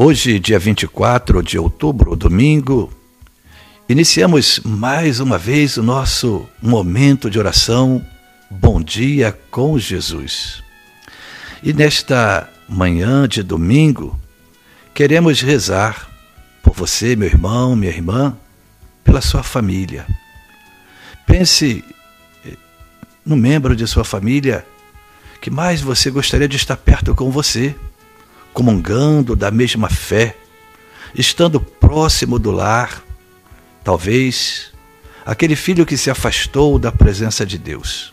Hoje, dia 24 de outubro, domingo, iniciamos mais uma vez o nosso momento de oração Bom Dia com Jesus. E nesta manhã de domingo, queremos rezar por você, meu irmão, minha irmã, pela sua família. Pense eh, no membro de sua família que mais você gostaria de estar perto com você comungando da mesma fé, estando próximo do lar, talvez aquele filho que se afastou da presença de Deus,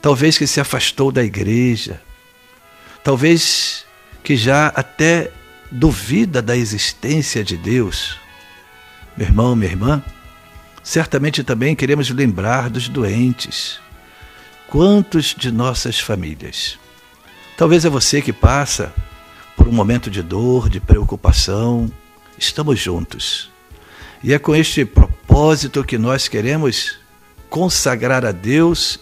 talvez que se afastou da igreja, talvez que já até duvida da existência de Deus. Meu irmão, minha irmã, certamente também queremos lembrar dos doentes. Quantos de nossas famílias? Talvez é você que passa por um momento de dor, de preocupação, estamos juntos. E é com este propósito que nós queremos consagrar a Deus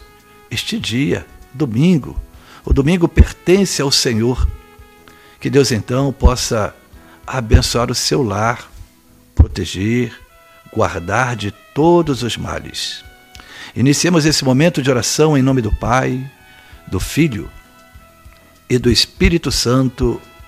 este dia, domingo. O domingo pertence ao Senhor. Que Deus então possa abençoar o seu lar, proteger, guardar de todos os males. Iniciemos esse momento de oração em nome do Pai, do Filho e do Espírito Santo.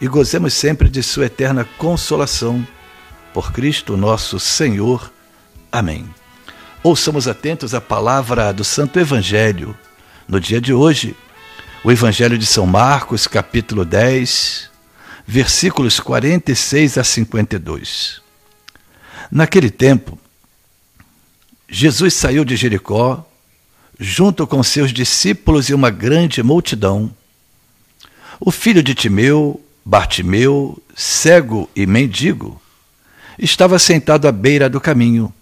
e gozemos sempre de Sua eterna consolação. Por Cristo nosso Senhor. Amém. Ouçamos atentos à palavra do Santo Evangelho. No dia de hoje, o Evangelho de São Marcos, capítulo 10, versículos 46 a 52. Naquele tempo, Jesus saiu de Jericó, junto com seus discípulos e uma grande multidão. O filho de Timeu, Bartimeu, cego e mendigo, estava sentado à beira do caminho.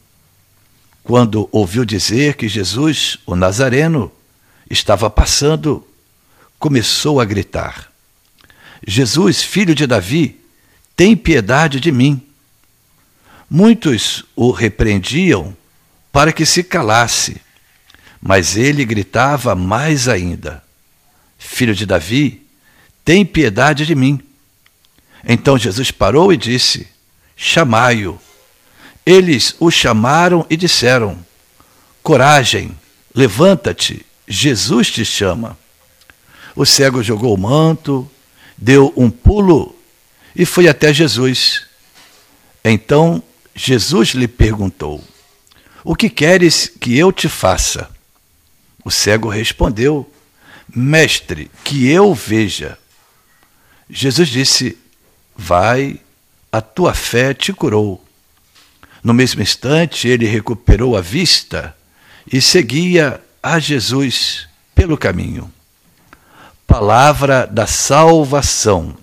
Quando ouviu dizer que Jesus, o Nazareno, estava passando, começou a gritar: Jesus, filho de Davi, tem piedade de mim. Muitos o repreendiam para que se calasse, mas ele gritava mais ainda: Filho de Davi, tem piedade de mim. Então Jesus parou e disse: Chamai-o. Eles o chamaram e disseram: Coragem, levanta-te, Jesus te chama. O cego jogou o manto, deu um pulo e foi até Jesus. Então Jesus lhe perguntou: O que queres que eu te faça? O cego respondeu: Mestre, que eu veja. Jesus disse: Vai, a tua fé te curou. No mesmo instante, ele recuperou a vista e seguia a Jesus pelo caminho. Palavra da salvação.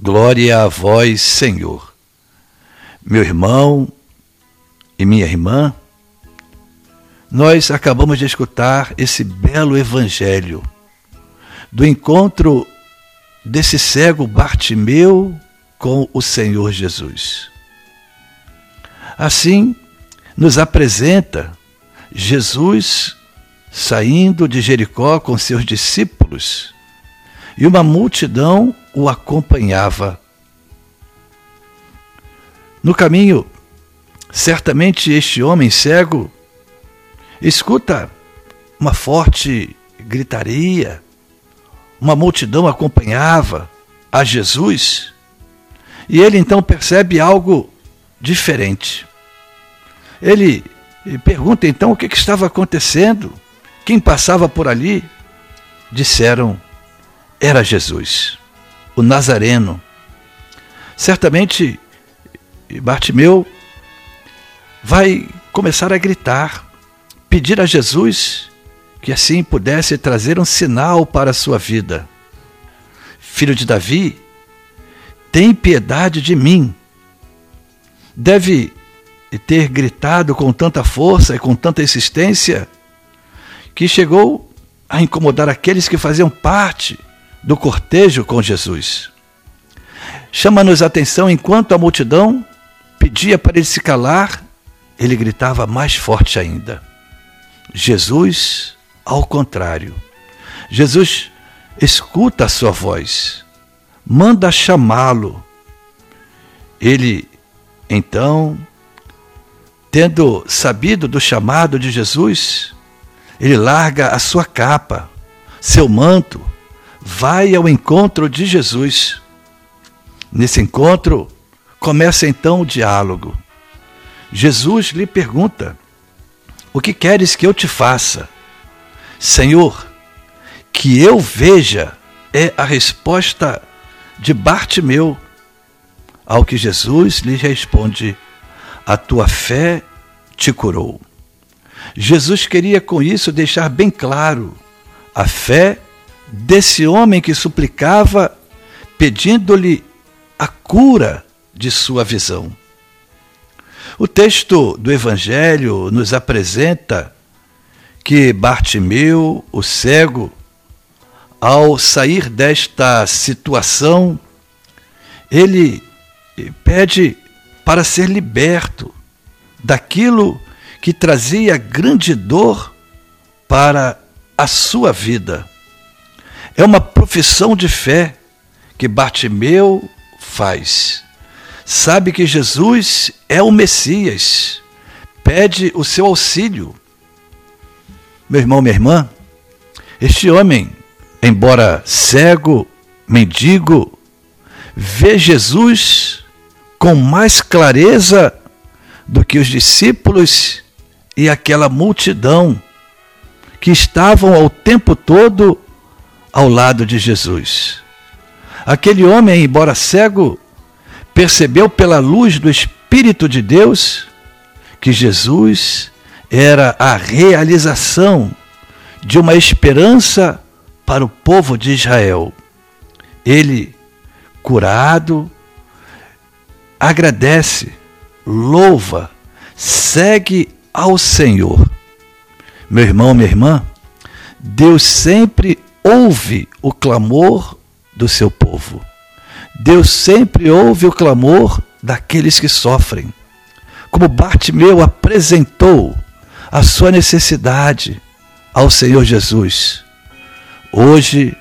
Glória a vós, Senhor. Meu irmão e minha irmã, nós acabamos de escutar esse belo evangelho do encontro desse cego Bartimeu com o Senhor Jesus. Assim, nos apresenta Jesus saindo de Jericó com seus discípulos e uma multidão o acompanhava. No caminho, certamente este homem cego escuta uma forte gritaria uma multidão acompanhava a Jesus, e ele então percebe algo diferente. Ele pergunta então o que, estava acontecendo, quem passava por ali. Disseram, era Jesus, o Nazareno. Certamente, Bartimeu vai começar a gritar, pedir a Jesus que assim pudesse trazer um sinal para a sua vida. Filho de Davi, tem piedade de mim. Deve ter gritado com tanta força e com tanta insistência que chegou a incomodar aqueles que faziam parte do cortejo com Jesus. Chama-nos a atenção enquanto a multidão pedia para ele se calar, ele gritava mais forte ainda. Jesus, ao contrário, Jesus escuta a sua voz, manda chamá-lo. Ele, então, tendo sabido do chamado de Jesus, ele larga a sua capa, seu manto, vai ao encontro de Jesus. Nesse encontro, começa então o diálogo. Jesus lhe pergunta: O que queres que eu te faça? Senhor, que eu veja é a resposta de Bartimeu. Ao que Jesus lhe responde: A tua fé te curou. Jesus queria com isso deixar bem claro a fé desse homem que suplicava, pedindo-lhe a cura de sua visão. O texto do Evangelho nos apresenta que Bartimeu, o cego, ao sair desta situação, ele pede para ser liberto daquilo que trazia grande dor para a sua vida. É uma profissão de fé que Bartimeu faz. Sabe que Jesus é o Messias, pede o seu auxílio. Meu irmão, minha irmã, este homem, embora cego, mendigo, vê Jesus com mais clareza do que os discípulos e aquela multidão que estavam ao tempo todo ao lado de Jesus. Aquele homem, embora cego, percebeu pela luz do Espírito de Deus que Jesus era a realização de uma esperança para o povo de Israel. Ele, curado, agradece, louva, segue ao Senhor. Meu irmão, minha irmã, Deus sempre ouve o clamor do seu povo. Deus sempre ouve o clamor daqueles que sofrem. Como Bartimeu apresentou a sua necessidade ao Senhor Jesus. Hoje,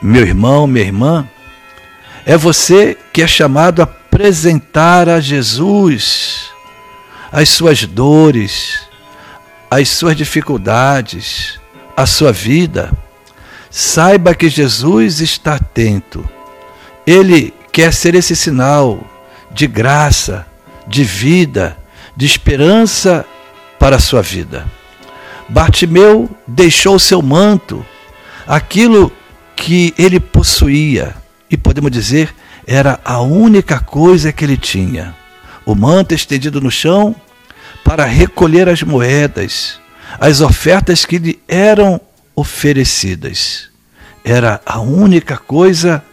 meu irmão, minha irmã, é você que é chamado a apresentar a Jesus as suas dores, as suas dificuldades, a sua vida. Saiba que Jesus está atento. Ele quer ser esse sinal de graça, de vida, de esperança para a sua vida. Bartimeu deixou seu manto, aquilo que ele possuía, e podemos dizer, era a única coisa que ele tinha o manto estendido no chão para recolher as moedas, as ofertas que lhe eram oferecidas. Era a única coisa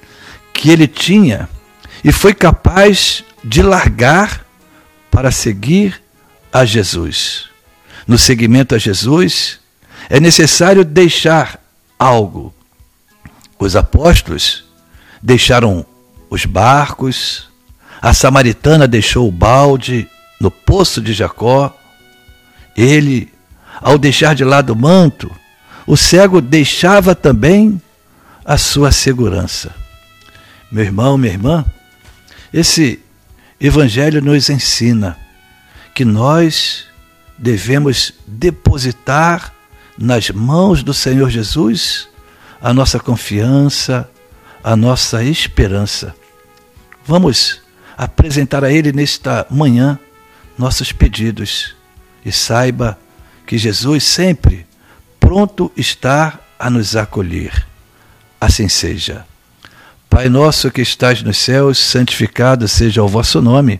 que ele tinha e foi capaz de largar para seguir a Jesus. No seguimento a Jesus, é necessário deixar algo. Os apóstolos deixaram os barcos, a samaritana deixou o balde no poço de Jacó. Ele, ao deixar de lado o manto, o cego deixava também a sua segurança. Meu irmão, minha irmã, esse evangelho nos ensina que nós devemos depositar nas mãos do Senhor Jesus a nossa confiança, a nossa esperança. Vamos apresentar a Ele nesta manhã nossos pedidos e saiba que Jesus sempre pronto está a nos acolher. Assim seja. Pai nosso que estás nos céus, santificado seja o vosso nome.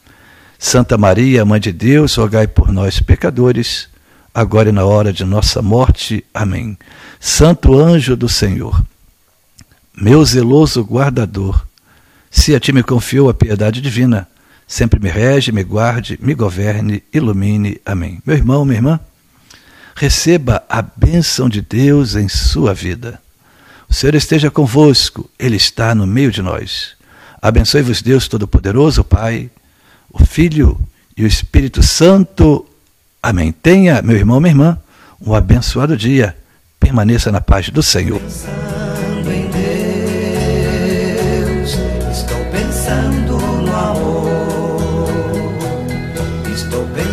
Santa Maria, Mãe de Deus, rogai por nós, pecadores, agora e na hora de nossa morte. Amém. Santo anjo do Senhor, meu zeloso guardador, se a ti me confiou a piedade divina, sempre me rege, me guarde, me governe, ilumine. Amém. Meu irmão, minha irmã, receba a bênção de Deus em sua vida. O Senhor esteja convosco, Ele está no meio de nós. Abençoe-vos, Deus Todo-Poderoso, Pai, o Filho e o Espírito Santo. Amém. Tenha, meu irmão, minha irmã, um abençoado dia. Permaneça na paz do Senhor. Pensando em Deus, estou pensando no amor. Estou pensando